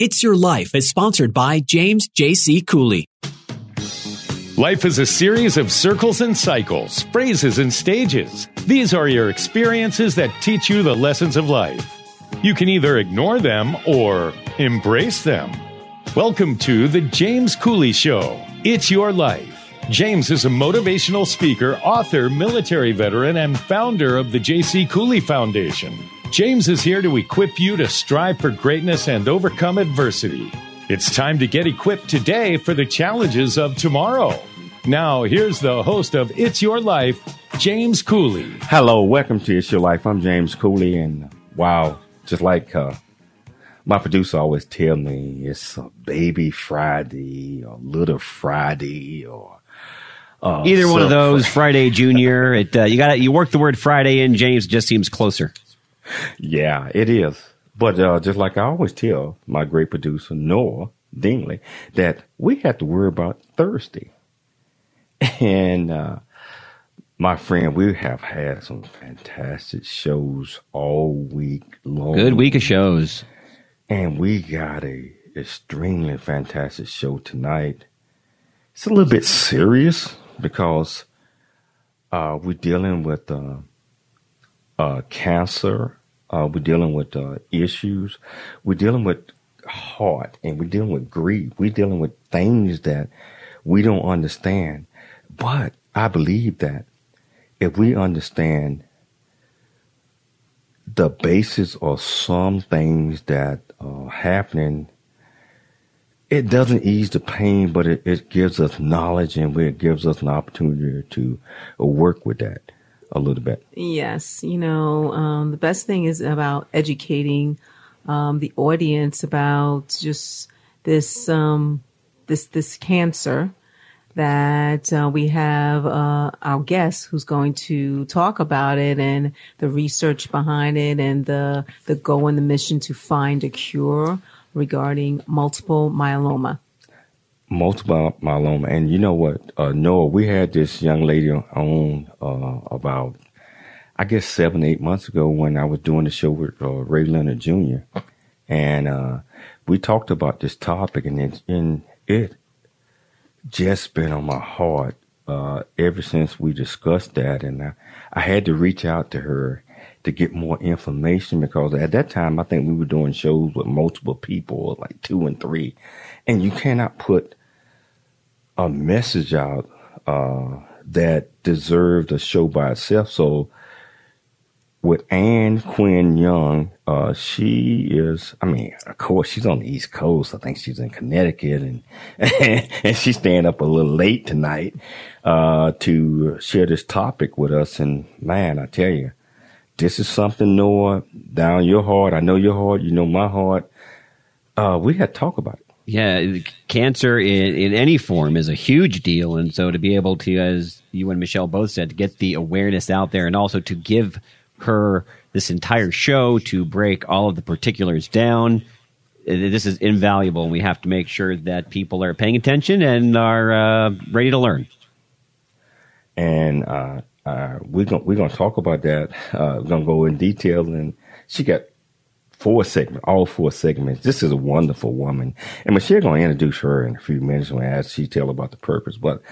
It's Your Life is sponsored by James J.C. Cooley. Life is a series of circles and cycles, phrases and stages. These are your experiences that teach you the lessons of life. You can either ignore them or embrace them. Welcome to The James Cooley Show. It's your life. James is a motivational speaker, author, military veteran, and founder of the J.C. Cooley Foundation. James is here to equip you to strive for greatness and overcome adversity. It's time to get equipped today for the challenges of tomorrow. Now, here's the host of It's Your Life, James Cooley. Hello, welcome to It's Your Life. I'm James Cooley, and wow, just like uh, my producer always tell me, it's a baby Friday or little Friday or uh, Either one of those, Friday Junior. It uh, you got you work the word Friday in. James just seems closer. Yeah, it is. But uh, just like I always tell my great producer Noah Dingley that we have to worry about Thursday. And uh, my friend, we have had some fantastic shows all week long. Good week of shows. And we got a extremely fantastic show tonight. It's a little bit serious because uh, we're dealing with uh, uh, cancer. Uh, we're dealing with uh, issues. We're dealing with heart, and we're dealing with grief. We're dealing with things that we don't understand. But I believe that if we understand the basis of some things that are happening it doesn't ease the pain, but it, it gives us knowledge and it gives us an opportunity to work with that a little bit. Yes, you know, um, the best thing is about educating um, the audience about just this um, this this cancer that uh, we have uh, our guest who's going to talk about it and the research behind it and the the goal and the mission to find a cure regarding multiple myeloma. Multiple myeloma. And you know what, uh, Noah, we had this young lady on uh, about, I guess, seven, eight months ago when I was doing the show with uh, Ray Leonard Jr. And uh, we talked about this topic, and it, and it just been on my heart uh, ever since we discussed that. And I, I had to reach out to her to get more information because at that time I think we were doing shows with multiple people, like two and three, and you cannot put a message out uh, that deserved a show by itself. So with Anne Quinn Young, uh, she is, I mean, of course, she's on the East Coast. I think she's in Connecticut and, and she's staying up a little late tonight, uh, to share this topic with us. And man, I tell you, this is something, Noah, down your heart. I know your heart. You know my heart. Uh, we had to talk about it. Yeah, cancer in, in any form is a huge deal. And so to be able to, as you and Michelle both said, to get the awareness out there and also to give her this entire show to break all of the particulars down, uh, this is invaluable. And we have to make sure that people are paying attention and are uh, ready to learn. And uh, uh, we're gonna we're gonna talk about that. Uh, we're gonna go in detail, and she got four segments, all four segments. This is a wonderful woman, and Michelle gonna introduce her in a few minutes when as she tell about the purpose. But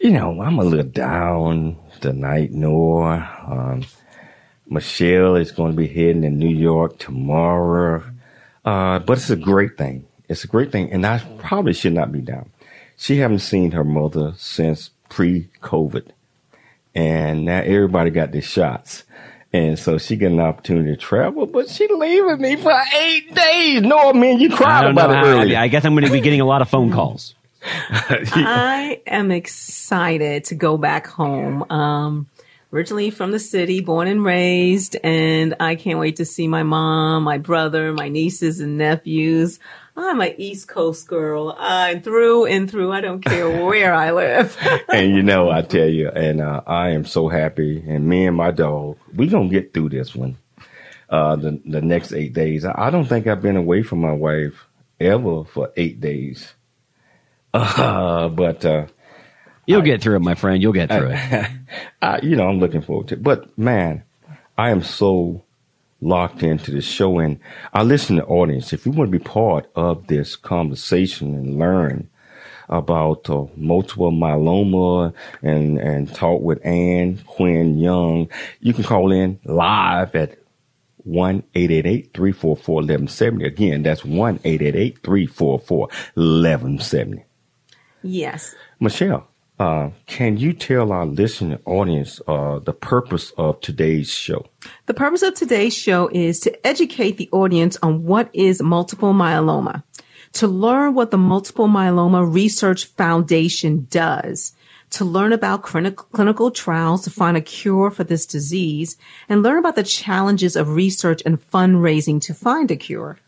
you know, I'm a little down tonight, Noah. Um, Michelle is going to be heading to New York tomorrow, uh, but it's a great thing. It's a great thing, and I probably should not be down. She haven't seen her mother since pre-COVID and now everybody got their shots. And so she got an opportunity to travel, but she leaving me for eight days. No, man, you cried about know. it earlier. I, I guess I'm going to be getting a lot of phone calls. I am excited to go back home. Um, originally from the city, born and raised, and I can't wait to see my mom, my brother, my nieces and nephews. I'm an East Coast girl. I'm through and through. I don't care where I live. and you know, I tell you, and uh, I am so happy. And me and my dog, we're gonna get through this one. Uh, the the next eight days. I, don't think I've been away from my wife ever for eight days. Uh, but uh, you'll I, get through it, my friend. You'll get through I, it. I, you know, I'm looking forward to it. But man, I am so locked into the show. And our listening audience, if you want to be part of this conversation and learn about uh, multiple myeloma and, and talk with Anne Quinn Young, you can call in live at 1 344 1170. Again, that's 1 344 1170. Yes. Michelle, uh, can you tell our listening audience uh, the purpose of today's show? The purpose of today's show is to educate the audience on what is multiple myeloma, to learn what the Multiple Myeloma Research Foundation does, to learn about clinical trials to find a cure for this disease, and learn about the challenges of research and fundraising to find a cure.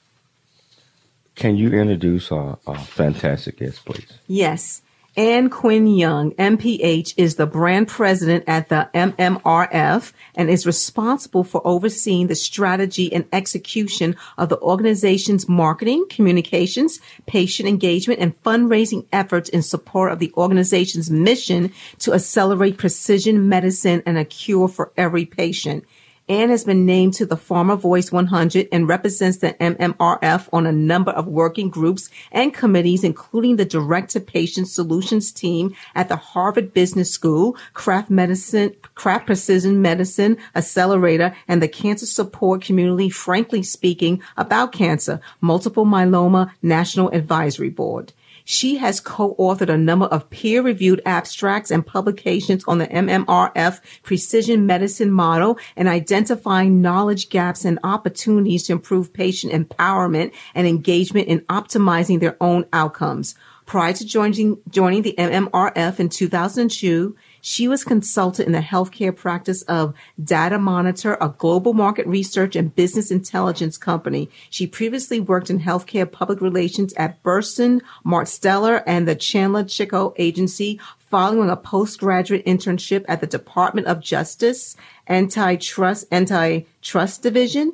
Can you introduce our, our fantastic guest, please? Yes. Anne Quinn Young, MPH, is the brand president at the MMRF and is responsible for overseeing the strategy and execution of the organization's marketing, communications, patient engagement, and fundraising efforts in support of the organization's mission to accelerate precision medicine and a cure for every patient. Anne has been named to the Pharma Voice 100 and represents the MMRF on a number of working groups and committees, including the Direct to Patient Solutions team at the Harvard Business School, Kraft Medicine, Kraft Precision Medicine Accelerator, and the Cancer Support Community, frankly speaking, about cancer, multiple myeloma National Advisory Board. She has co-authored a number of peer-reviewed abstracts and publications on the MMRF precision medicine model and identifying knowledge gaps and opportunities to improve patient empowerment and engagement in optimizing their own outcomes. Prior to joining, joining the MMRF in 2002, she was consulted in the healthcare practice of Datamonitor, a global market research and business intelligence company. She previously worked in healthcare public relations at Burson, Marsteller, and the Chandler Chicco Agency, following a postgraduate internship at the Department of Justice Antitrust Antitrust Division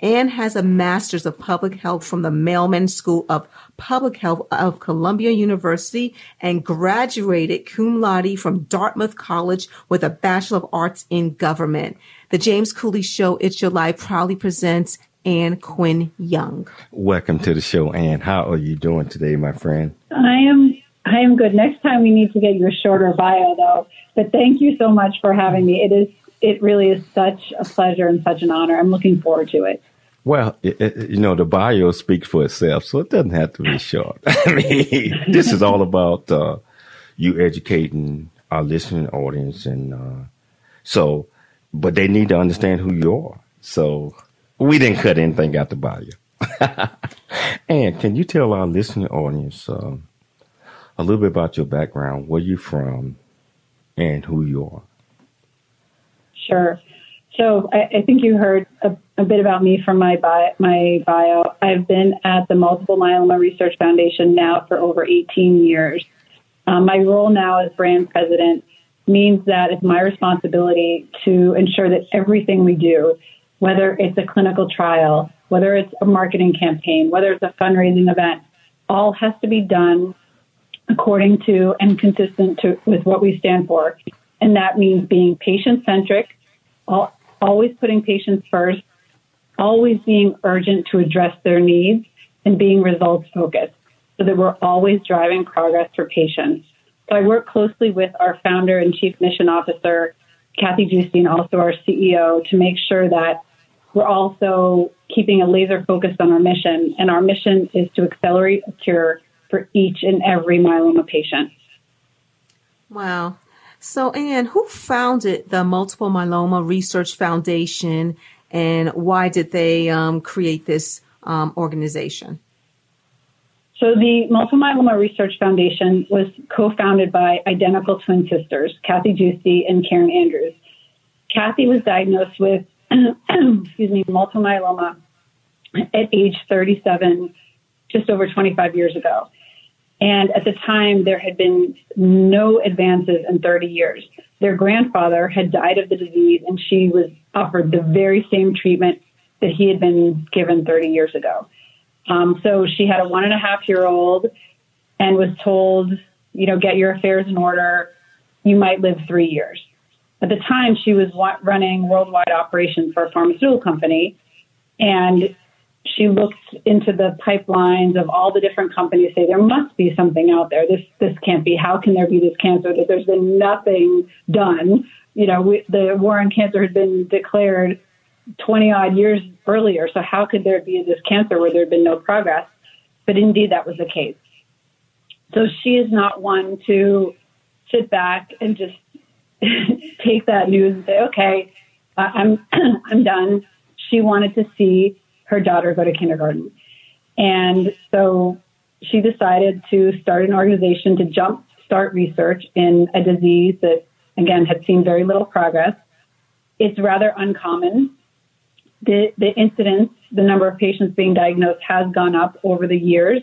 and has a master's of public health from the Mailman School of Public Health of Columbia University and graduated cum laude from Dartmouth College with a Bachelor of Arts in Government. The James Cooley Show, It's Your Life, proudly presents Anne Quinn Young. Welcome to the show, Anne. How are you doing today, my friend? I am I am good. Next time we need to get you a shorter bio though. But thank you so much for having me. It is it really is such a pleasure and such an honor. I'm looking forward to it. Well, you know, the bio speaks for itself, so it doesn't have to be short. I mean, this is all about uh, you educating our listening audience, and uh, so, but they need to understand who you are. So, we didn't cut anything out the bio. and can you tell our listening audience uh, a little bit about your background, where you're from, and who you are? Sure. So I, I think you heard a, a, bit about me from my bio, my bio. I've been at the Multiple Myeloma Research Foundation now for over 18 years. Um, my role now as brand president means that it's my responsibility to ensure that everything we do, whether it's a clinical trial, whether it's a marketing campaign, whether it's a fundraising event, all has to be done according to and consistent to, with what we stand for. And that means being patient centric, always putting patients first, always being urgent to address their needs, and being results focused so that we're always driving progress for patients. So I work closely with our founder and chief mission officer, Kathy and also our CEO to make sure that we're also keeping a laser focus on our mission. And our mission is to accelerate a cure for each and every myeloma patient. Wow. So, Anne, who founded the Multiple Myeloma Research Foundation and why did they um, create this um, organization? So, the Multiple Myeloma Research Foundation was co founded by identical twin sisters, Kathy Giusti and Karen Andrews. Kathy was diagnosed with, excuse me, multiple myeloma at age 37, just over 25 years ago. And at the time, there had been no advances in 30 years. Their grandfather had died of the disease, and she was offered the very same treatment that he had been given 30 years ago. Um, so she had a one and a half year old and was told, you know, get your affairs in order. You might live three years. At the time, she was running worldwide operations for a pharmaceutical company, And she looked into the pipelines of all the different companies say there must be something out there. This this can't be. How can there be this cancer that there's been nothing done? You know, we, the war on cancer had been declared 20 odd years earlier. So how could there be this cancer where there had been no progress? But indeed, that was the case. So she is not one to sit back and just take that news and say, okay, I'm, I'm done. She wanted to see her daughter go to kindergarten. And so she decided to start an organization to jump start research in a disease that, again, had seen very little progress. It's rather uncommon. The, the incidence, the number of patients being diagnosed has gone up over the years,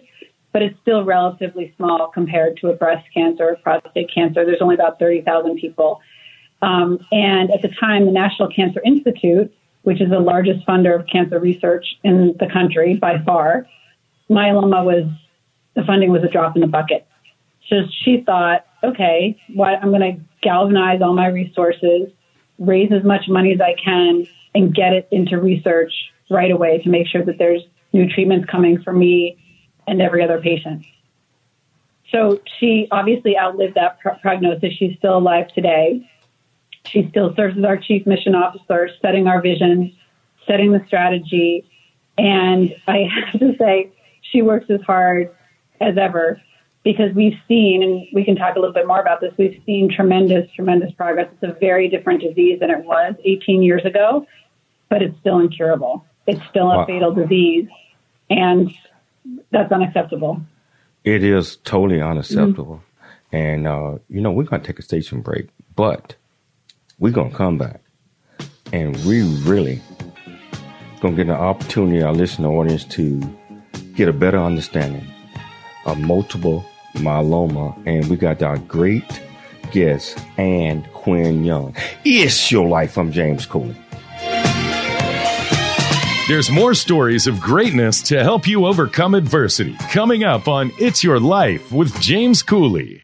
but it's still relatively small compared to a breast cancer or prostate cancer. There's only about 30,000 people. Um, and at the time, the National Cancer Institute which is the largest funder of cancer research in the country by far, myeloma was the funding was a drop in the bucket. So she thought, okay, what, I'm going to galvanize all my resources, raise as much money as I can, and get it into research right away to make sure that there's new treatments coming for me and every other patient. So she obviously outlived that prognosis. She's still alive today. She still serves as our chief mission officer, setting our vision, setting the strategy. And I have to say, she works as hard as ever because we've seen, and we can talk a little bit more about this, we've seen tremendous, tremendous progress. It's a very different disease than it was 18 years ago, but it's still incurable. It's still a wow. fatal disease, and that's unacceptable. It is totally unacceptable. Mm-hmm. And, uh, you know, we're going to take a station break, but we're going to come back and we really going to get an opportunity, our listener audience, to get a better understanding of multiple myeloma. And we got our great guest, Anne Quinn Young. It's your life. I'm James Cooley. There's more stories of greatness to help you overcome adversity coming up on It's Your Life with James Cooley.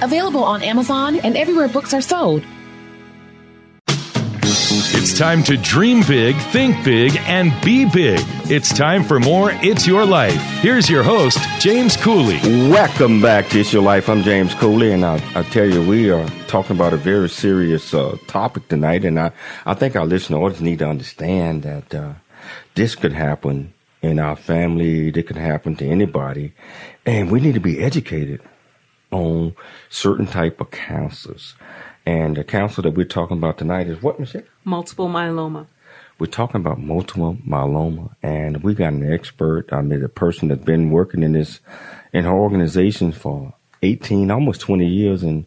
available on Amazon and everywhere books are sold. It's time to dream big, think big, and be big. It's time for more It's Your Life. Here's your host, James Cooley. Welcome back to It's Your Life. I'm James Cooley, and I, I tell you, we are talking about a very serious uh, topic tonight, and I, I think our listeners need to understand that uh, this could happen in our family, it could happen to anybody, and we need to be educated on certain type of cancers. And the cancer that we're talking about tonight is what, Michelle? Multiple myeloma. We're talking about multiple myeloma, and we got an expert. I mean, a person that's been working in this in her organization for 18, almost 20 years, and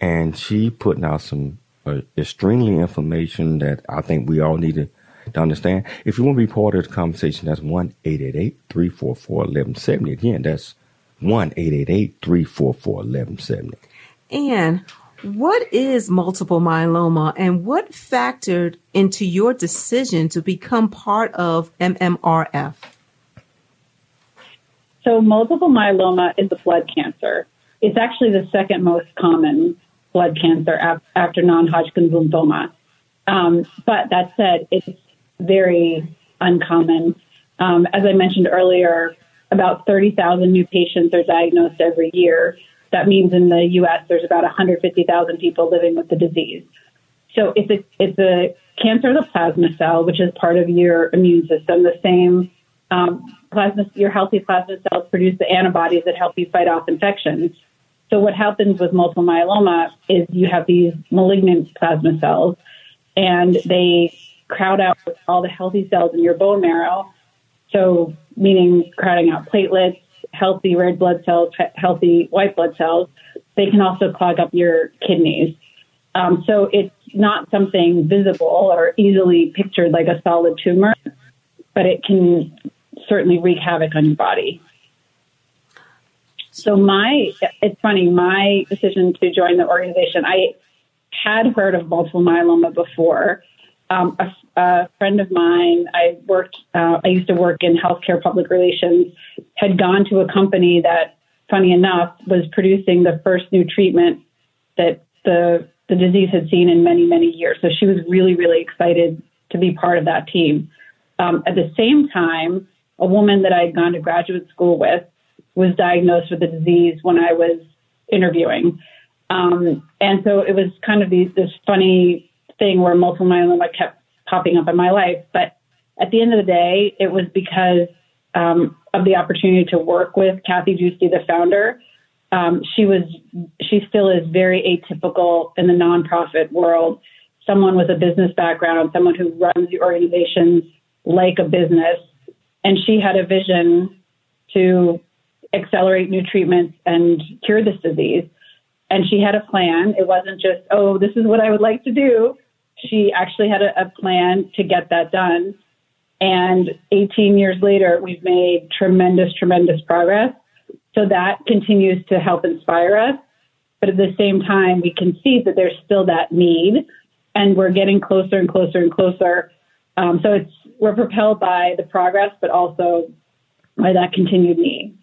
and she putting out some uh, extremely information that I think we all need to, to understand. If you want to be part of the conversation, that's one eight eight eight three four four eleven seventy. Again, that's 1 888 344 1170. And What is multiple myeloma and what factored into your decision to become part of MMRF? So, multiple myeloma is a blood cancer. It's actually the second most common blood cancer after non Hodgkin's lymphoma. Um, but that said, it's very uncommon. Um, as I mentioned earlier, about 30,000 new patients are diagnosed every year. That means in the U.S. there's about 150,000 people living with the disease. So it's a it's a cancer of the plasma cell, which is part of your immune system. The same um, plasma, your healthy plasma cells produce the antibodies that help you fight off infections. So what happens with multiple myeloma is you have these malignant plasma cells, and they crowd out all the healthy cells in your bone marrow. So meaning crowding out platelets, healthy red blood cells, healthy white blood cells. They can also clog up your kidneys. Um, so it's not something visible or easily pictured like a solid tumor, but it can certainly wreak havoc on your body. So my, it's funny, my decision to join the organization, I had heard of multiple myeloma before. Um, a, a, friend of mine, I worked, uh, I used to work in healthcare public relations, had gone to a company that, funny enough, was producing the first new treatment that the the disease had seen in many many years. So she was really really excited to be part of that team. Um, at the same time, a woman that I had gone to graduate school with was diagnosed with the disease when I was interviewing. Um, and so it was kind of these, this funny thing where multiple myeloma kept popping up in my life. But at the end of the day, it was because um, of the opportunity to work with Kathy Giusti, the founder. Um, she was, she still is very atypical in the nonprofit world. Someone with a business background, someone who runs the organization like a business, and she had a vision to accelerate new treatments and cure this disease. And she had a plan. It wasn't just, oh, this is what I would like to do. She actually had a, a plan to get that done. And 18 years later, we've made tremendous, tremendous progress. So that continues to help inspire us. But at the same time, we can see that there's still that need, and we're getting closer and closer and closer. Um, so it's we're propelled by the progress, but also by that continued need.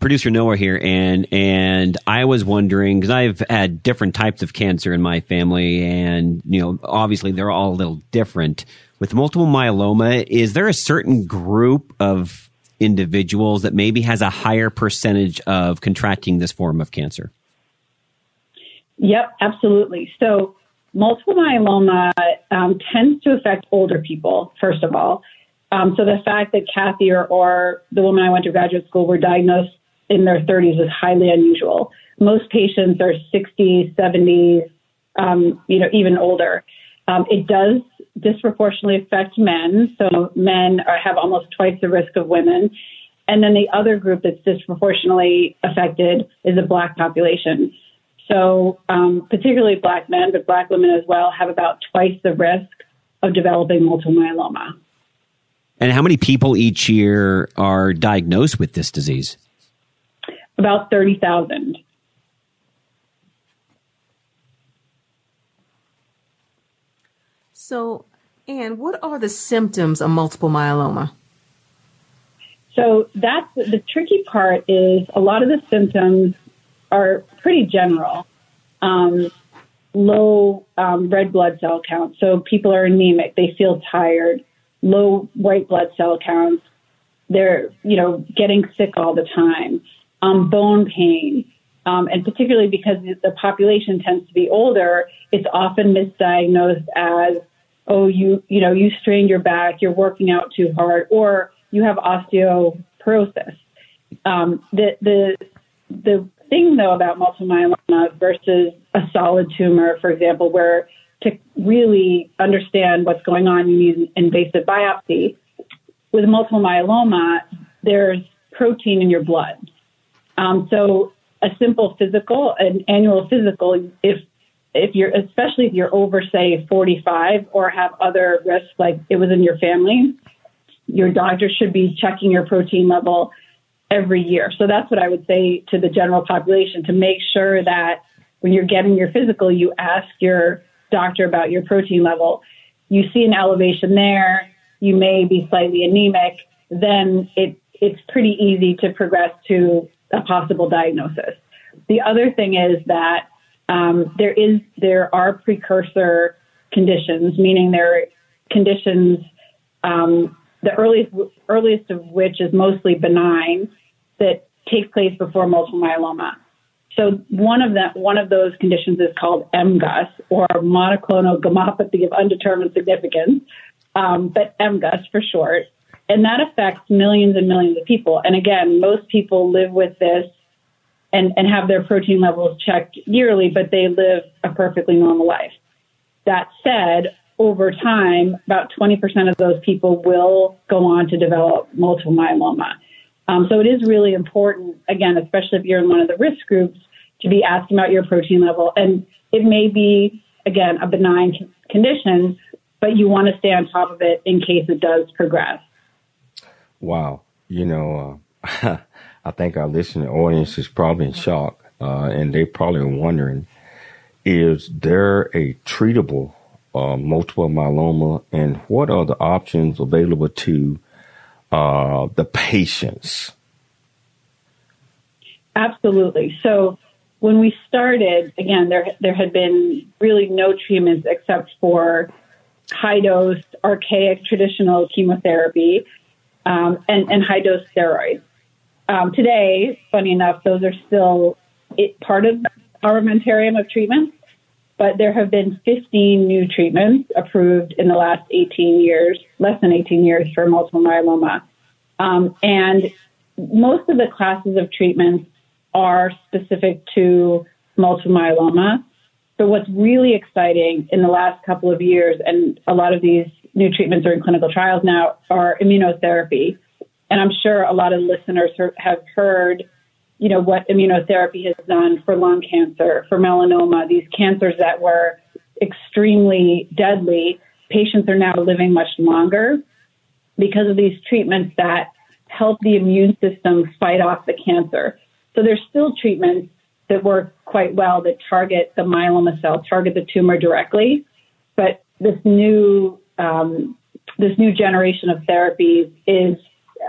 Producer Noah here, and and I was wondering because I've had different types of cancer in my family, and you know, obviously they're all a little different. With multiple myeloma, is there a certain group of individuals that maybe has a higher percentage of contracting this form of cancer? Yep, absolutely. So multiple myeloma um, tends to affect older people, first of all. Um, so the fact that Kathy or, or the woman I went to graduate school were diagnosed in their 30s is highly unusual. Most patients are 60s, 70s, um, you know, even older. Um, it does disproportionately affect men. So men are, have almost twice the risk of women. And then the other group that's disproportionately affected is the black population. So, um, particularly black men, but black women as well, have about twice the risk of developing multiple myeloma. And how many people each year are diagnosed with this disease? About 30,000. So, Anne, what are the symptoms of multiple myeloma? So that's the tricky part is a lot of the symptoms are pretty general. Um, low um, red blood cell count. So people are anemic. They feel tired. Low white blood cell counts. They're, you know, getting sick all the time um, bone pain. Um, and particularly because the population tends to be older, it's often misdiagnosed as, oh, you, you know, you strained your back, you're working out too hard, or you have osteoporosis. Um, the, the, the thing though about multiple myeloma versus a solid tumor, for example, where to really understand what's going on, you need invasive biopsy. With multiple myeloma, there's protein in your blood. Um, so a simple physical, an annual physical, if if you're especially if you're over say 45 or have other risks like it was in your family, your doctor should be checking your protein level every year. So that's what I would say to the general population to make sure that when you're getting your physical, you ask your doctor about your protein level. You see an elevation there, you may be slightly anemic, then it, it's pretty easy to progress to a possible diagnosis. The other thing is that um, there is there are precursor conditions, meaning there are conditions um, the earliest earliest of which is mostly benign that take place before multiple myeloma. So one of that one of those conditions is called MGUS or monoclonal gammopathy of undetermined significance, um, but MGUS for short, and that affects millions and millions of people. And again, most people live with this and, and have their protein levels checked yearly, but they live a perfectly normal life. That said, over time, about 20% of those people will go on to develop multiple myeloma. Um, so it is really important, again, especially if you're in one of the risk groups, to be asking about your protein level. And it may be, again, a benign condition, but you want to stay on top of it in case it does progress. Wow. You know, uh, I think our listening audience is probably in shock, uh, and they probably wondering, is there a treatable uh, multiple myeloma, and what are the options available to uh, the patients? Absolutely. So when we started, again, there there had been really no treatments except for high dose, archaic, traditional chemotherapy um, and, and high dose steroids. Um, today, funny enough, those are still it, part of our armamentarium of treatments, but there have been 15 new treatments approved in the last 18 years, less than 18 years for multiple myeloma. Um, and most of the classes of treatments are specific to multiple myeloma. But what's really exciting in the last couple of years, and a lot of these new treatments are in clinical trials now, are immunotherapy. And I'm sure a lot of listeners have heard, you know, what immunotherapy has done for lung cancer, for melanoma, these cancers that were extremely deadly. Patients are now living much longer because of these treatments that help the immune system fight off the cancer. So there's still treatments that work quite well that target the myeloma cell, target the tumor directly. But this new um, this new generation of therapies is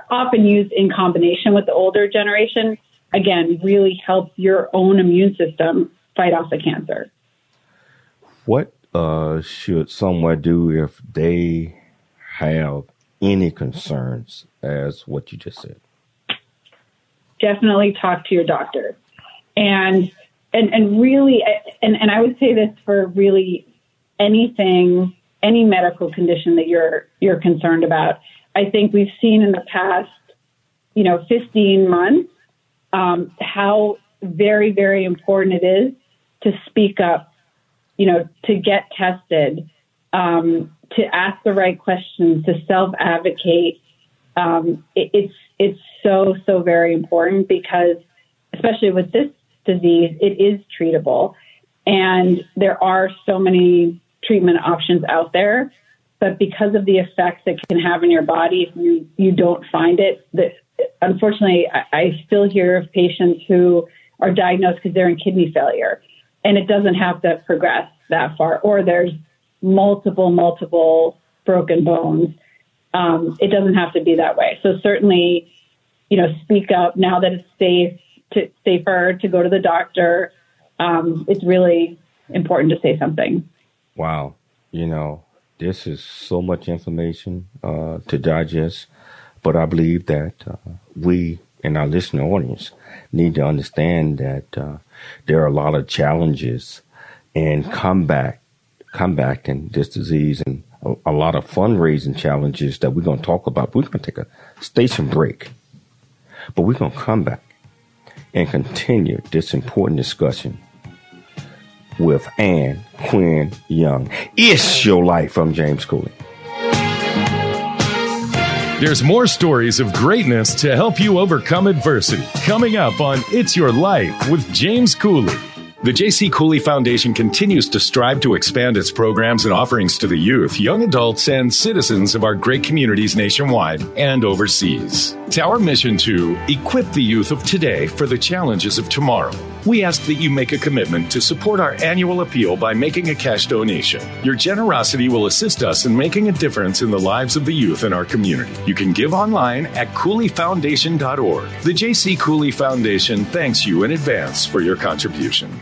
often used in combination with the older generation. Again, really helps your own immune system fight off the cancer. What uh, should someone do if they have any concerns as what you just said? Definitely talk to your doctor. And and and really and, and I would say this for really anything any medical condition that you're you're concerned about. I think we've seen in the past, you know, 15 months, um, how very very important it is to speak up, you know, to get tested, um, to ask the right questions, to self advocate. Um, it, it's it's so so very important because, especially with this disease, it is treatable, and there are so many treatment options out there. But because of the effects it can have in your body, if you, you don't find it, that unfortunately, I, I still hear of patients who are diagnosed because they're in kidney failure, and it doesn't have to progress that far, or there's multiple, multiple broken bones. Um, it doesn't have to be that way. So certainly, you know, speak up now that it's safe to safer to go to the doctor. Um, it's really important to say something. Wow. You know, this is so much information uh, to digest, but I believe that uh, we and our listening audience need to understand that uh, there are a lot of challenges in combat combating this disease and a, a lot of fundraising challenges that we're going to talk about. We're going to take a station break, but we're going to come back and continue this important discussion with Anne Quinn Young. It's your life from James Cooley. There's more stories of greatness to help you overcome adversity coming up on It's Your Life with James Cooley. The J.C. Cooley Foundation continues to strive to expand its programs and offerings to the youth, young adults, and citizens of our great communities nationwide and overseas. It's our mission to equip the youth of today for the challenges of tomorrow. We ask that you make a commitment to support our annual appeal by making a cash donation. Your generosity will assist us in making a difference in the lives of the youth in our community. You can give online at CooleyFoundation.org. The J.C. Cooley Foundation thanks you in advance for your contribution.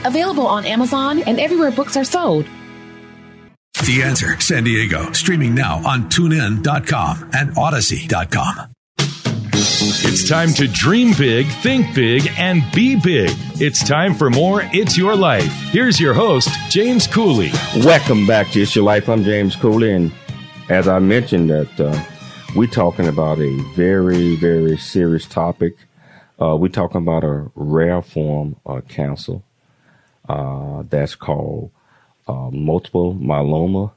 available on Amazon and everywhere books are sold. The Answer San Diego, streaming now on tunein.com and odyssey.com. It's time to dream big, think big, and be big. It's time for more It's Your Life. Here's your host, James Cooley. Welcome back to It's Your Life. I'm James Cooley, and as I mentioned, that uh, we're talking about a very, very serious topic. Uh, we're talking about a rare form of cancer uh, that's called uh, multiple myeloma.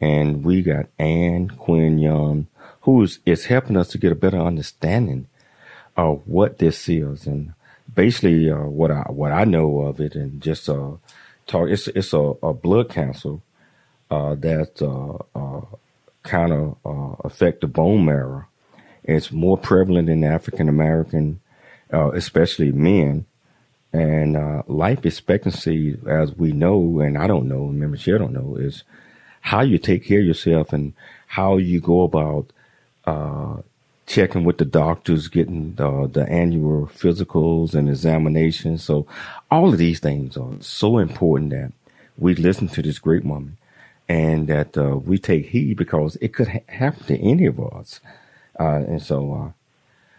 And we got Anne Quinn Young, who is, is helping us to get a better understanding of what this is. And basically, uh, what I what I know of it, and just uh, talk, it's it's a, a blood cancer uh, that uh, uh, kind of affect the bone marrow. It's more prevalent in African American, uh, especially men. And uh, life expectancy, as we know, and I don't know, and Michelle don't know, is how you take care of yourself and how you go about uh, checking with the doctors, getting uh, the annual physicals and examinations. So all of these things are so important that we listen to this great woman and that uh, we take heed because it could ha- happen to any of us. Uh, and so uh,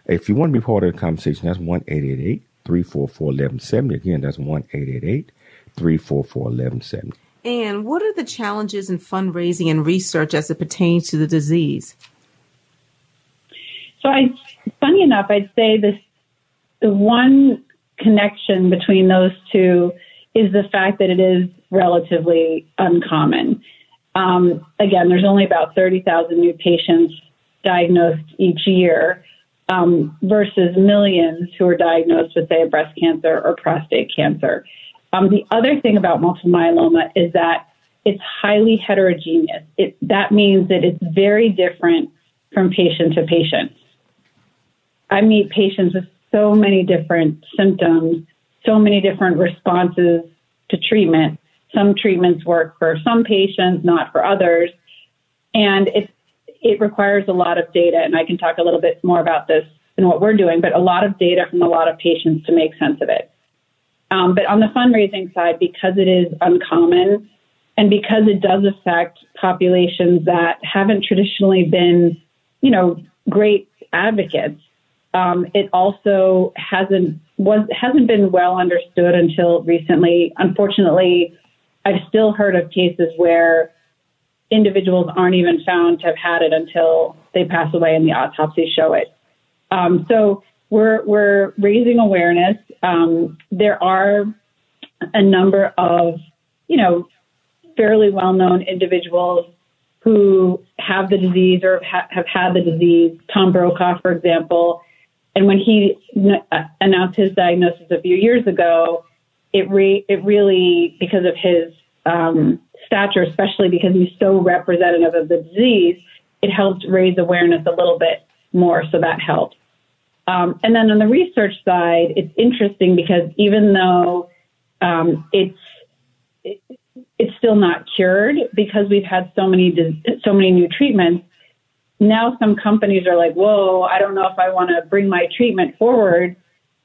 if you want to be part of the conversation, that's one eight eight eight 344 1170. Again, that's 1 344 1170. And what are the challenges in fundraising and research as it pertains to the disease? So, I, funny enough, I'd say this the one connection between those two is the fact that it is relatively uncommon. Um, again, there's only about 30,000 new patients diagnosed each year um, versus millions who are diagnosed with, say, a breast cancer or prostate cancer. Um, the other thing about multiple myeloma is that it's highly heterogeneous. It, that means that it's very different from patient to patient. I meet patients with so many different symptoms, so many different responses to treatment. Some treatments work for some patients, not for others. And it's it requires a lot of data, and I can talk a little bit more about this and what we're doing, but a lot of data from a lot of patients to make sense of it. Um, but on the fundraising side, because it is uncommon and because it does affect populations that haven't traditionally been, you know, great advocates, um, it also hasn't was hasn't been well understood until recently. Unfortunately, I've still heard of cases where individuals aren't even found to have had it until they pass away and the autopsies show it. Um, so we're we're raising awareness. Um, there are a number of you know fairly well known individuals who have the disease or ha- have had the disease. Tom Brokaw, for example, and when he n- uh, announced his diagnosis a few years ago, it re- it really because of his um, stature, especially because he's so representative of the disease, it helped raise awareness a little bit more. So that helped. Um, and then on the research side, it's interesting because even though um, it's it, it's still not cured because we've had so many so many new treatments. Now some companies are like, "Whoa, I don't know if I want to bring my treatment forward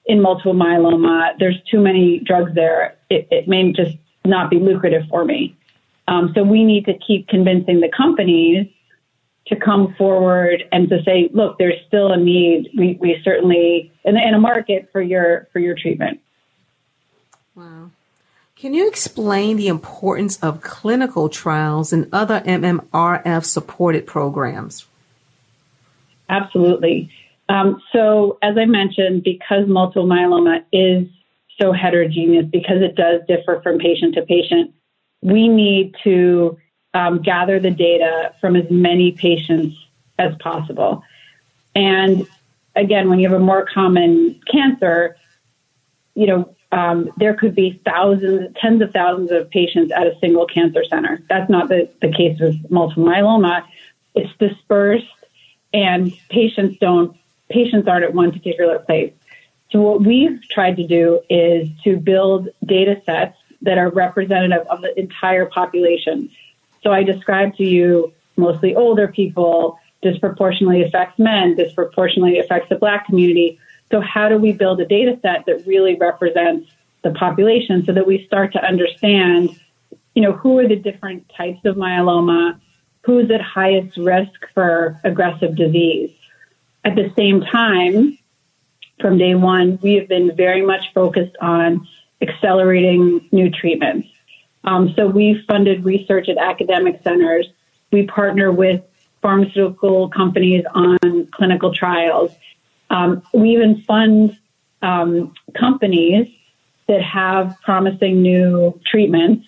in multiple myeloma. There's too many drugs there. It, it may just not be lucrative for me." Um, so we need to keep convincing the companies to come forward and to say, look, there's still a need. We, we certainly, and, and a market for your, for your treatment. Wow. Can you explain the importance of clinical trials and other MMRF supported programs? Absolutely. Um, so, as I mentioned, because multiple myeloma is so heterogeneous, because it does differ from patient to patient, we need to um, gather the data from as many patients as possible. And again, when you have a more common cancer, you know, um, there could be thousands, tens of thousands of patients at a single cancer center. That's not the, the case with multiple myeloma. It's dispersed and patients don't, patients aren't at one particular place. So what we've tried to do is to build data sets that are representative of the entire population. So I described to you mostly older people, disproportionately affects men, disproportionately affects the black community. So how do we build a data set that really represents the population so that we start to understand, you know, who are the different types of myeloma, who's at highest risk for aggressive disease. At the same time, from day one, we have been very much focused on accelerating new treatments. Um, so we've funded research at academic centers. We partner with pharmaceutical companies on clinical trials. Um, we even fund um, companies that have promising new treatments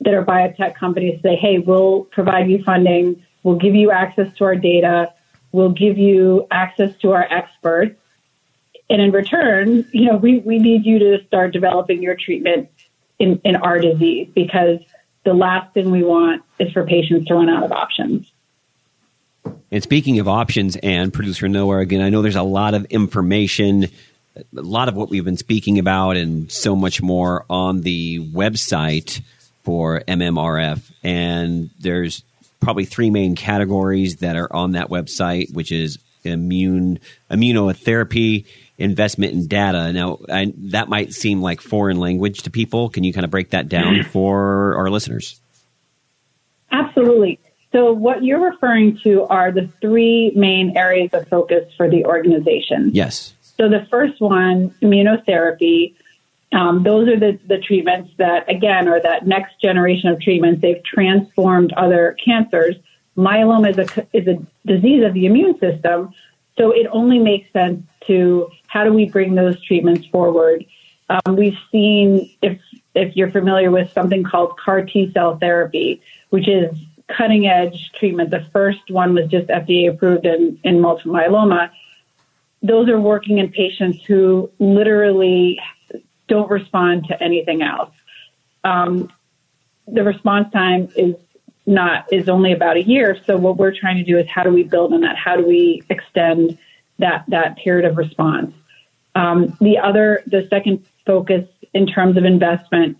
that are biotech companies say, hey, we'll provide you funding, we'll give you access to our data, we'll give you access to our experts. And in return, you know, we, we need you to start developing your treatment in, in our disease because the last thing we want is for patients to run out of options. And speaking of options, and producer Noah, again, I know there's a lot of information, a lot of what we've been speaking about, and so much more on the website for MMRF. And there's probably three main categories that are on that website, which is immune immunotherapy, investment in data. Now, I, that might seem like foreign language to people. Can you kind of break that down for our listeners? Absolutely. So, what you're referring to are the three main areas of focus for the organization. Yes. So, the first one, immunotherapy, um, those are the, the treatments that, again, are that next generation of treatments. They've transformed other cancers. Myeloma is a, is a disease of the immune system. So, it only makes sense to how do we bring those treatments forward? Um, we've seen, if, if you're familiar with something called CAR T cell therapy, which is cutting edge treatment. The first one was just FDA approved in, in multiple myeloma. Those are working in patients who literally don't respond to anything else. Um, the response time is not is only about a year. So what we're trying to do is how do we build on that? How do we extend that that period of response? Um, the other, the second focus in terms of investment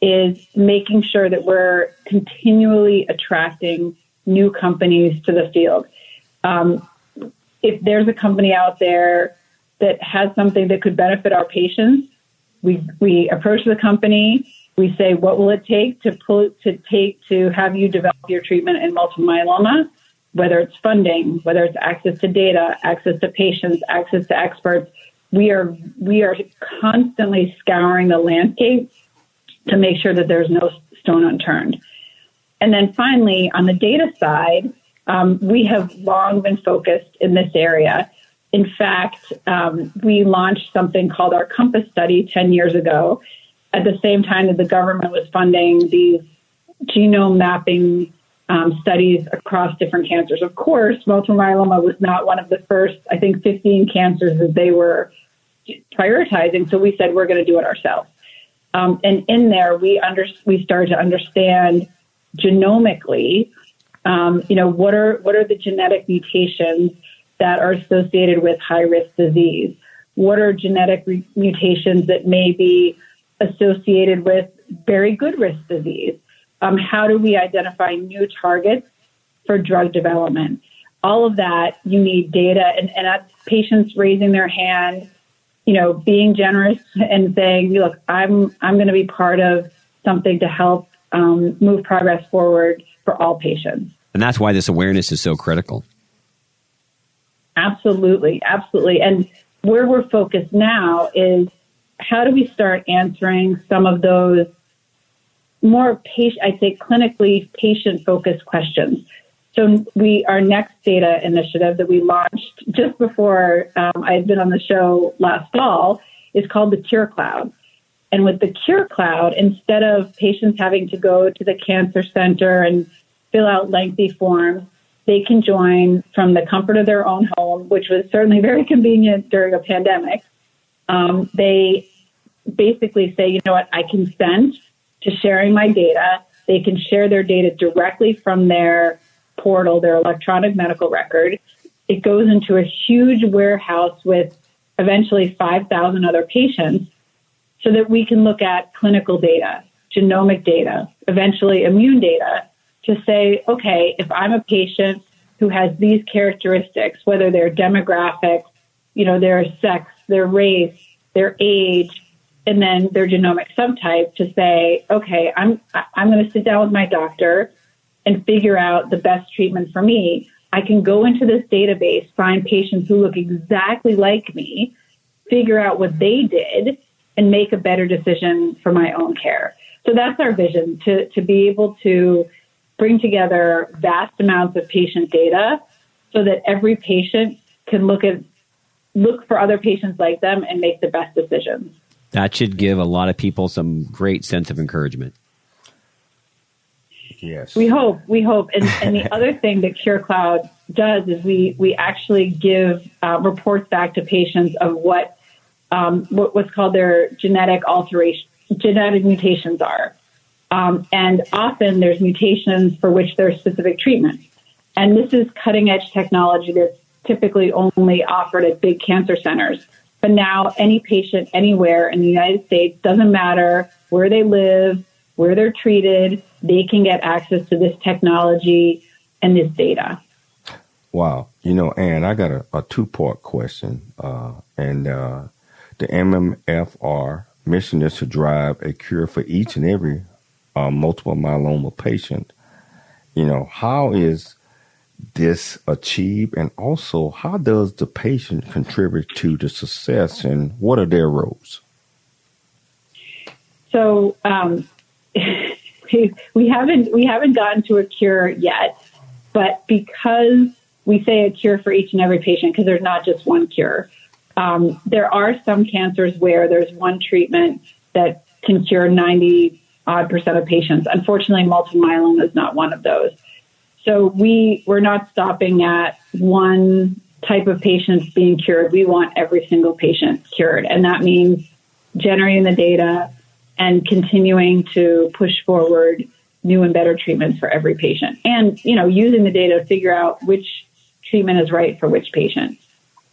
is making sure that we're continually attracting new companies to the field. Um, if there's a company out there that has something that could benefit our patients, we we approach the company. We say, what will it take to pull to take to have you develop your treatment in multiple myeloma? Whether it's funding, whether it's access to data, access to patients, access to experts, we are we are constantly scouring the landscape to make sure that there's no stone unturned. And then finally, on the data side, um, we have long been focused in this area. In fact, um, we launched something called our CoMMpass study 10 years ago at the same time that the government was funding these genome mapping um, studies across different cancers. Of course, multiple myeloma was not one of the first, I think, 15 cancers that they were prioritizing. So we said we're going to do it ourselves. Um, and in there, we under, we started to understand genomically, um, you know, what are what are the genetic mutations that are associated with high risk disease? What are genetic re- mutations that may be associated with very good risk disease? Um, how do we identify new targets for drug development? All of that, you need data, and, and that's patients raising their hand you know, being generous and saying, look, I'm, I'm going to be part of something to help um, move progress forward for all patients. And that's why this awareness is so critical. Absolutely, absolutely. And where we're focused now is how do we start answering some of those more patient, I'd say clinically patient focused questions. So we, our next data initiative that we launched just before um, I had been on the show last fall is called the Cure Cloud. And with the Cure Cloud, instead of patients having to go to the cancer center and fill out lengthy forms, they can join from the comfort of their own home, which was certainly very convenient during a pandemic. Um, they basically say, you know what, I consent to sharing my data. They can share their data directly from their portal, their electronic medical record. It goes into a huge warehouse with eventually 5,000 other patients so that we can look at clinical data, genomic data, eventually immune data to say, okay, if I'm a patient who has these characteristics, whether they're demographic, you know, their sex, their race, their age, and then their genomic subtype to say, okay, I'm I'm going to sit down with my doctor and figure out the best treatment for me. I can go into this database, find patients who look exactly like me, figure out what they did, and make a better decision for my own care. So that's our vision to, to be able to bring together vast amounts of patient data so that every patient can look at look for other patients like them and make the best decisions. That should give a lot of people some great sense of encouragement. Yes. We hope, we hope. And, and the other thing that CureCloud does is we, we actually give uh, reports back to patients of what, um, what what's called their genetic alteration, genetic mutations are. Um, and often there's mutations for which there's specific treatment. And this is cutting edge technology that's typically only offered at big cancer centers. But now any patient anywhere in the United States, doesn't matter where they live, where they're treated, they can get access to this technology and this data. Wow. You know, Anne, I got a, a two part question. Uh, and uh, the MMFR mission is to drive a cure for each and every uh, multiple myeloma patient. You know, how is this achieved? And also, how does the patient contribute to the success and what are their roles? So, um, we haven't we haven't gotten to a cure yet, but because we say a cure for each and every patient, because there's not just one cure. Um, there are some cancers where there's one treatment that can cure 90 odd percent of patients. Unfortunately, multiple myeloma is not one of those. So we we're not stopping at one type of patients being cured. We want every single patient cured, and that means generating the data, and continuing to push forward new and better treatments for every patient. And you know using the data to figure out which treatment is right for which patient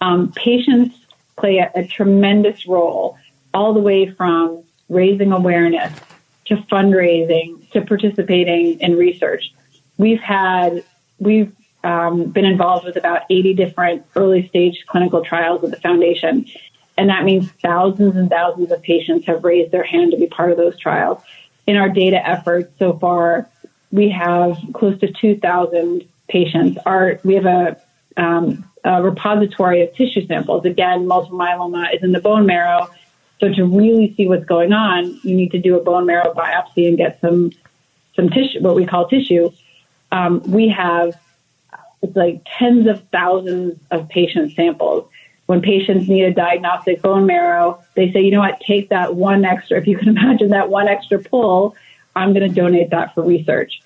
um, patients play a, a tremendous role all the way from raising awareness to fundraising to participating in research. We've had we've um, been involved with about 80 different early stage clinical trials with the foundation and that means thousands and thousands of patients have raised their hand to be part of those trials. In our data efforts so far, we have close to 2,000 patients. Our, we have a, um, a repository of tissue samples. Again, multiple myeloma is in the bone marrow. So to really see what's going on, you need to do a bone marrow biopsy and get some some tissue, what we call tissue. Um, we have it's like tens of thousands of patient samples when patients need a diagnostic bone marrow, they say, you know what, take that one extra, if you can imagine that one extra pull, I'm going to donate that for research.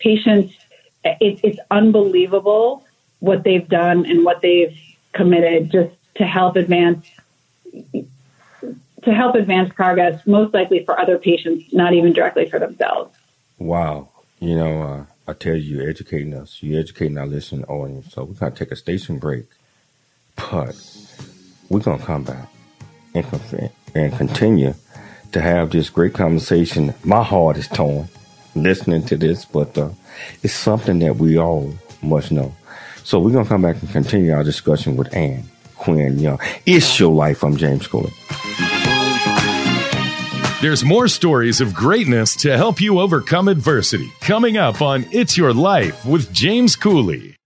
Patients, it, it's unbelievable what they've done and what they've committed just to help advance to help advance progress, most likely for other patients, not even directly for themselves. Wow. You know, uh, I tell you, you're educating us. You're educating our listening audience. So we're to take a station break. But we're going to come back and, and continue to have this great conversation. My heart is torn listening to this, but uh, it's something that we all must know. So we're going to come back and continue our discussion with Anne Quinn Young. It's your life. I'm James Cooley. There's more stories of greatness to help you overcome adversity coming up on It's Your Life with James Cooley.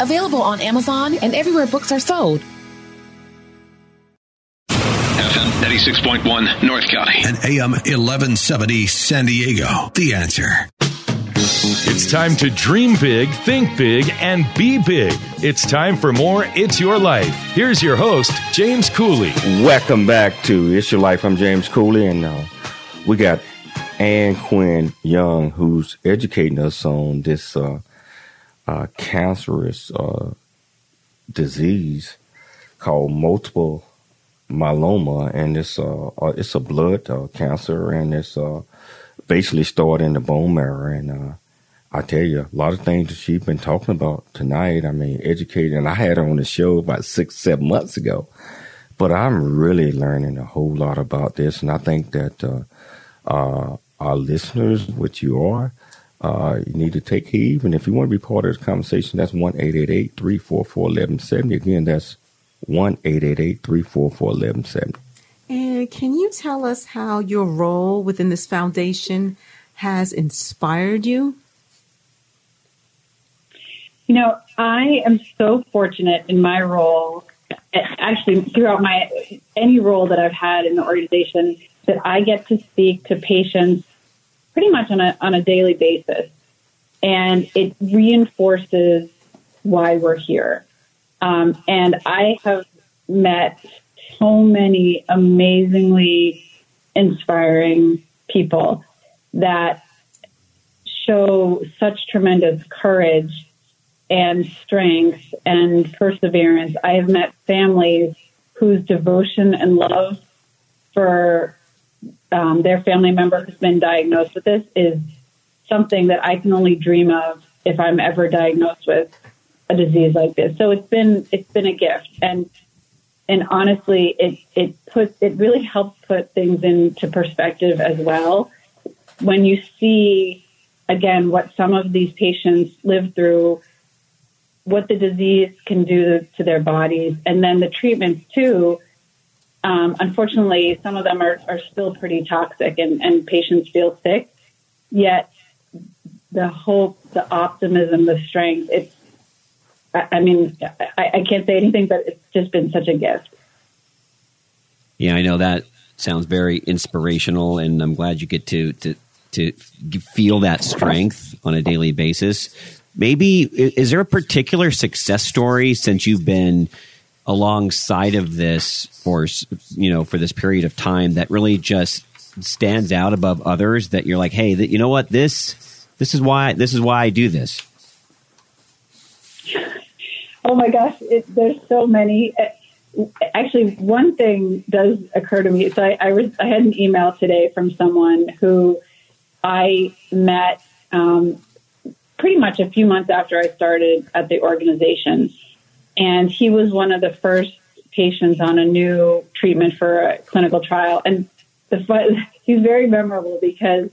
available on Amazon and everywhere books are sold. FM 96.1 North County. And AM 1170 San Diego. The answer. It's time to dream big, think big, and be big. It's time for more It's Your Life. Here's your host, James Cooley. Welcome back to It's Your Life. I'm James Cooley, and uh, we got Anne Quinn Young, who's educating us on this uh, uh, cancerous uh, disease called multiple myeloma, and it's uh, uh it's a blood uh, cancer, and it's uh, basically stored in the bone marrow. And uh, I tell you, a lot of things that she's been talking about tonight. I mean, educating. And I had her on the show about six, seven months ago, but I'm really learning a whole lot about this, and I think that our listeners, which you are, uh, you need to take heed. And if you want to be part of this conversation, that's 1 344 1170. Again, that's 1 344 1170. And can you tell us how your role within this foundation has inspired you? You know, I am so fortunate in my role, actually throughout my any role that I've had in the organization, that I get to speak to patients pretty much on a, on a daily basis. And it reinforces why we're here. Um, and I have met so many amazingly inspiring people that show such tremendous courage and strength and perseverance. I have met families whose devotion and love for um, their family member who's been diagnosed with this is something that I can only dream of if I'm ever diagnosed with a disease like this. So it's been it's been a gift, and and honestly, it it puts it really helps put things into perspective as well. When you see again what some of these patients live through, what the disease can do to their bodies, and then the treatments too um, unfortunately, some of them are, are still pretty toxic and, and patients feel sick. Yet the hope, the optimism, the strength, it's, I, I mean, I, I can't say anything, but it's just been such a gift. Yeah, I know that sounds very inspirational, and I'm glad you get to, to, to feel that strength on a daily basis. Maybe, is there a particular success story since you've been – alongside of this for you know for this period of time that really just stands out above others that you're like hey that you know what? This this is why this is why I do this. Oh my gosh it, there's so many. Actually one thing does occur to me so I, I, was, I had an email today from someone who I met um, pretty much a few months after I started at the organization and he was one of the first patients on a new treatment for a clinical trial. And the he's very memorable because,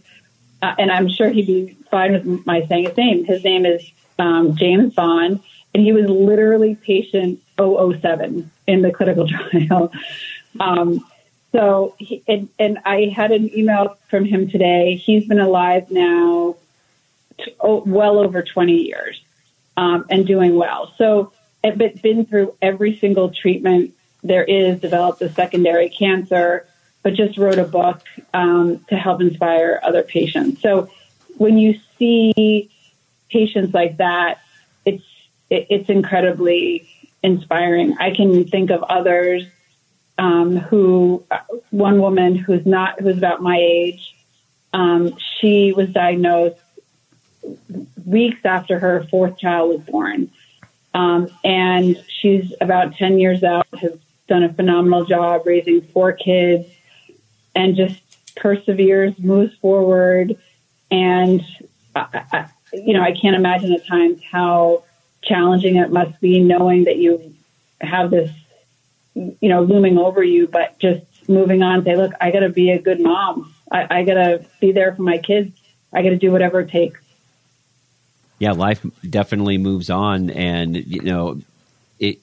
uh, and I'm sure he'd be fine with my saying his name. His name is um, James Bond, and he was literally patient 007 in the clinical trial. Um, so, he, and, and I had an email from him today. He's been alive now oh, well over 20 years um, and doing well. So, but been through every single treatment there is, developed a secondary cancer, but just wrote a book um, to help inspire other patients. So, when you see patients like that, it's it, it's incredibly inspiring. I can think of others um, who, one woman who's not who's about my age, um, she was diagnosed weeks after her fourth child was born, um, and she's about ten years out. Has done a phenomenal job raising four kids, and just perseveres, moves forward, and I, I, you know I can't imagine at times how challenging it must be knowing that you have this, you know, looming over you, but just moving on, say, look, I got to be a good mom. I, I got to be there for my kids. I got to do whatever it takes. Yeah, life definitely moves on, and you know, it.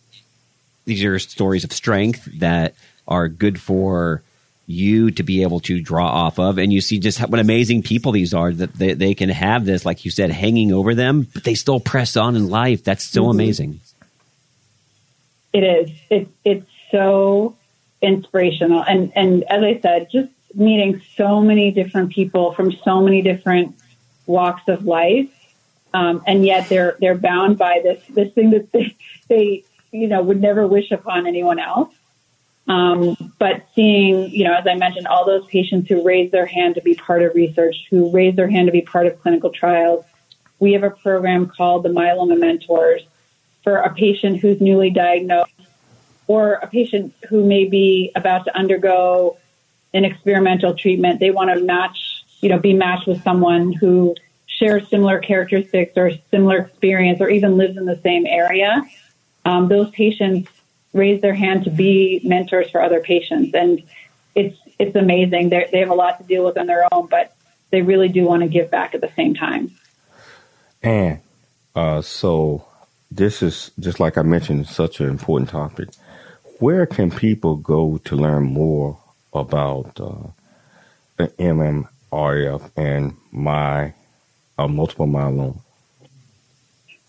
These are stories of strength that are good for you to be able to draw off of. And you see just what amazing people these are that they, they can have this, like you said, hanging over them, but they still press on in life. That's so mm-hmm. amazing. It is. It, it's so inspirational. And, and as I said, just meeting so many different people from so many different walks of life. Um, and yet they're, they're bound by this, this thing that they, they, you know, would never wish upon anyone else. Um, but seeing, you know, as I mentioned, all those patients who raise their hand to be part of research, who raise their hand to be part of clinical trials, we have a program called the Myeloma Mentors for a patient who's newly diagnosed or a patient who may be about to undergo an experimental treatment. They want to match, you know, be matched with someone who shares similar characteristics or similar experience or even lives in the same area. Um, those patients raise their hand to be mentors for other patients. And it's, it's amazing. They're, they have a lot to deal with on their own, but they really do want to give back at the same time. And uh, so this is just like I mentioned, such an important topic. Where can people go to learn more about uh, the MMRF and my uh, multiple myeloma?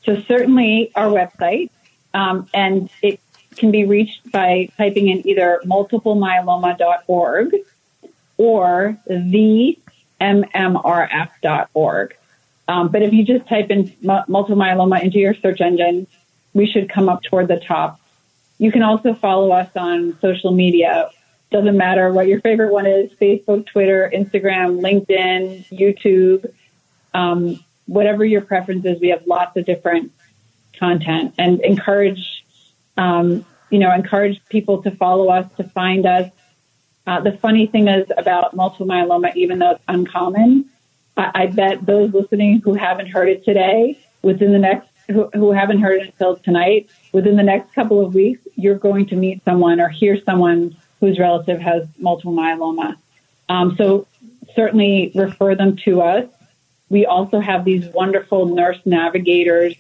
So certainly our website, um, and it can be reached by typing in either multiplemyeloma.org or themmrf.org. Um, but if you just type in multiple myeloma into your search engine, we should come up toward the top. You can also follow us on social media. Doesn't matter what your favorite one is Facebook, Twitter, Instagram, LinkedIn, YouTube, um, whatever your preference is. We have lots of different content and encourage um, you know, encourage people to follow us, to find us. Uh, the funny thing is about multiple myeloma, even though it's uncommon, I, I bet those listening who haven't heard it today, within the next, who, who haven't heard it until tonight, within the next couple of weeks, you're going to meet someone or hear someone whose relative has multiple myeloma. Um, so certainly refer them to us. We also have these wonderful nurse navigators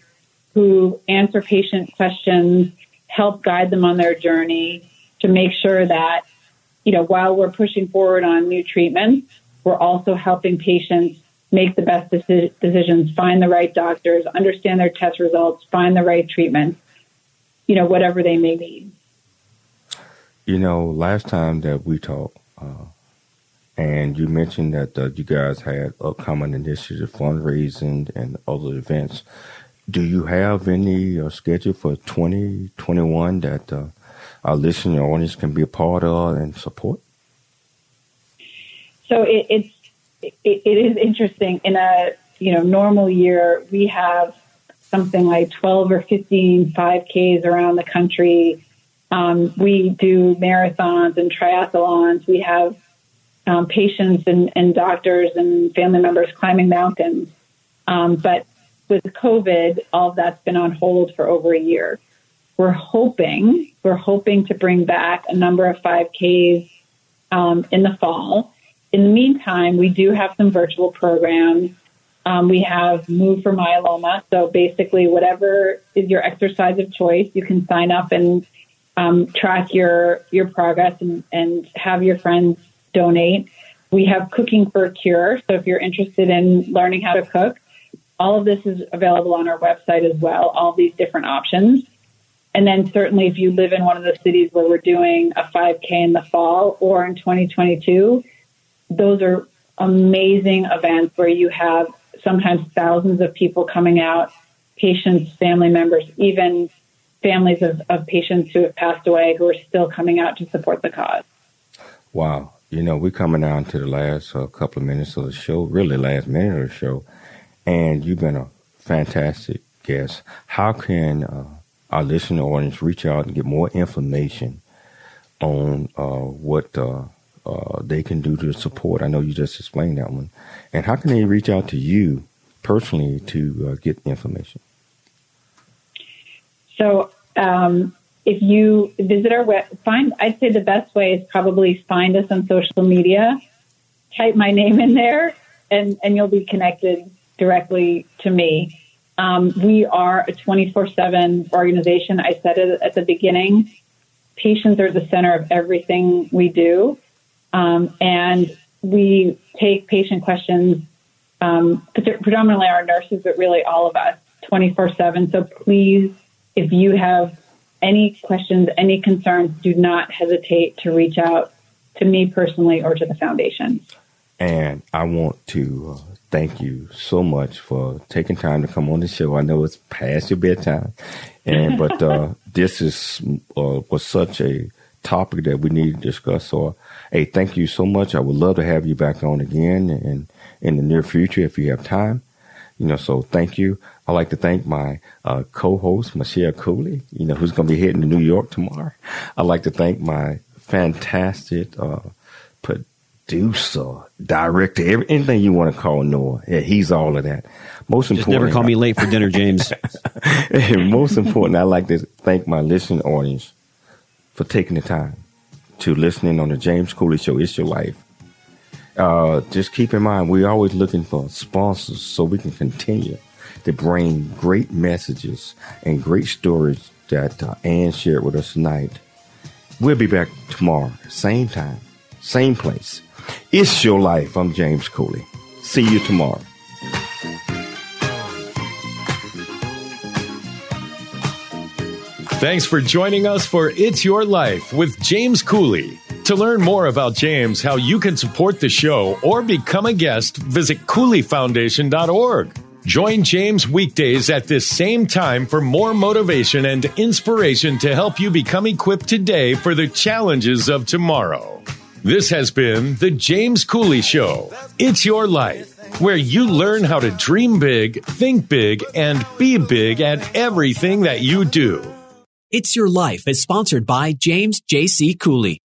who answer patient questions help guide them on their journey to make sure that, you know, while we're pushing forward on new treatments, we're also helping patients make the best decisions, find the right doctors, understand their test results, find the right treatment, you know, whatever they may need. You know, last time that we talked, uh, and you mentioned that uh, you guys had upcoming initiative fundraising and other events do you have any uh, schedule for 2021 that uh, our listening audience can be a part of and support? So it, it's it, it is interesting. In a you know normal year, we have something like 12 or 15 5Ks around the country. Um, we do marathons and triathlons. We have um, patients and, and, doctors and family members climbing mountains. Um, but with COVID, all of that's been on hold for over a year. We're hoping, we're hoping to bring back a number of 5Ks um, in the fall. In the meantime, we do have some virtual programs. Um, we have Move for Myeloma. So basically, whatever is your exercise of choice, you can sign up and um, track your your progress and, and have your friends donate. We have Cooking for a Cure. So if you're interested in learning how to cook, all of this is available on our website as well. All these different options. And then certainly if you live in one of the cities where we're doing a 5K in the fall or in 2022, those are amazing events where you have sometimes thousands of people coming out, patients, family members, even families of, of patients who have passed away who are still coming out to support the cause. Wow. You know, we're coming down to the last uh, couple of minutes of the show, really last minute of the show, and you've been a fantastic guest. How can uh, our listener audience reach out and get more information on uh, what uh, uh, they can do to support? I know you just explained that one. And how can they reach out to you personally to uh, get information? So, um, if you visit our web, find, I'd say the best way is probably find us on social media, type my name in there, and, and you'll be connected directly to me. Um, we are a 24 7 organization. I said it at the beginning. Patients are the center of everything we do. Um, and we take patient questions, um, predominantly our nurses, but really all of us 24 7. So please, if you have any questions, any concerns, do not hesitate to reach out to me personally or to the foundation. And I want to uh, thank you so much for taking time to come on the show. I know it's past your bedtime, and but uh, this is uh, was such a topic that we need to discuss. So, hey, thank you so much. I would love to have you back on again and in the near future if you have time. You know, so thank you. I'd like to thank my uh, co-host Michelle Cooley. You know, who's going to be heading to New York tomorrow. I'd like to thank my fantastic uh, producer, director, every, anything you want to call Noah. Yeah, he's all of that. Most Just important, never call me late for dinner, James. most important, I'd like to thank my listening audience for taking the time to listening on the James Cooley Show. It's your life. Uh, just keep in mind, we're always looking for sponsors so we can continue to bring great messages and great stories that uh, Anne shared with us tonight. We'll be back tomorrow, same time, same place. It's your life. I'm James Cooley. See you tomorrow. Thanks for joining us for It's Your Life with James Cooley. To learn more about James, how you can support the show, or become a guest, visit CooleyFoundation.org. Join James weekdays at this same time for more motivation and inspiration to help you become equipped today for the challenges of tomorrow. This has been The James Cooley Show. It's your life, where you learn how to dream big, think big, and be big at everything that you do. It's Your Life is sponsored by James J.C. Cooley.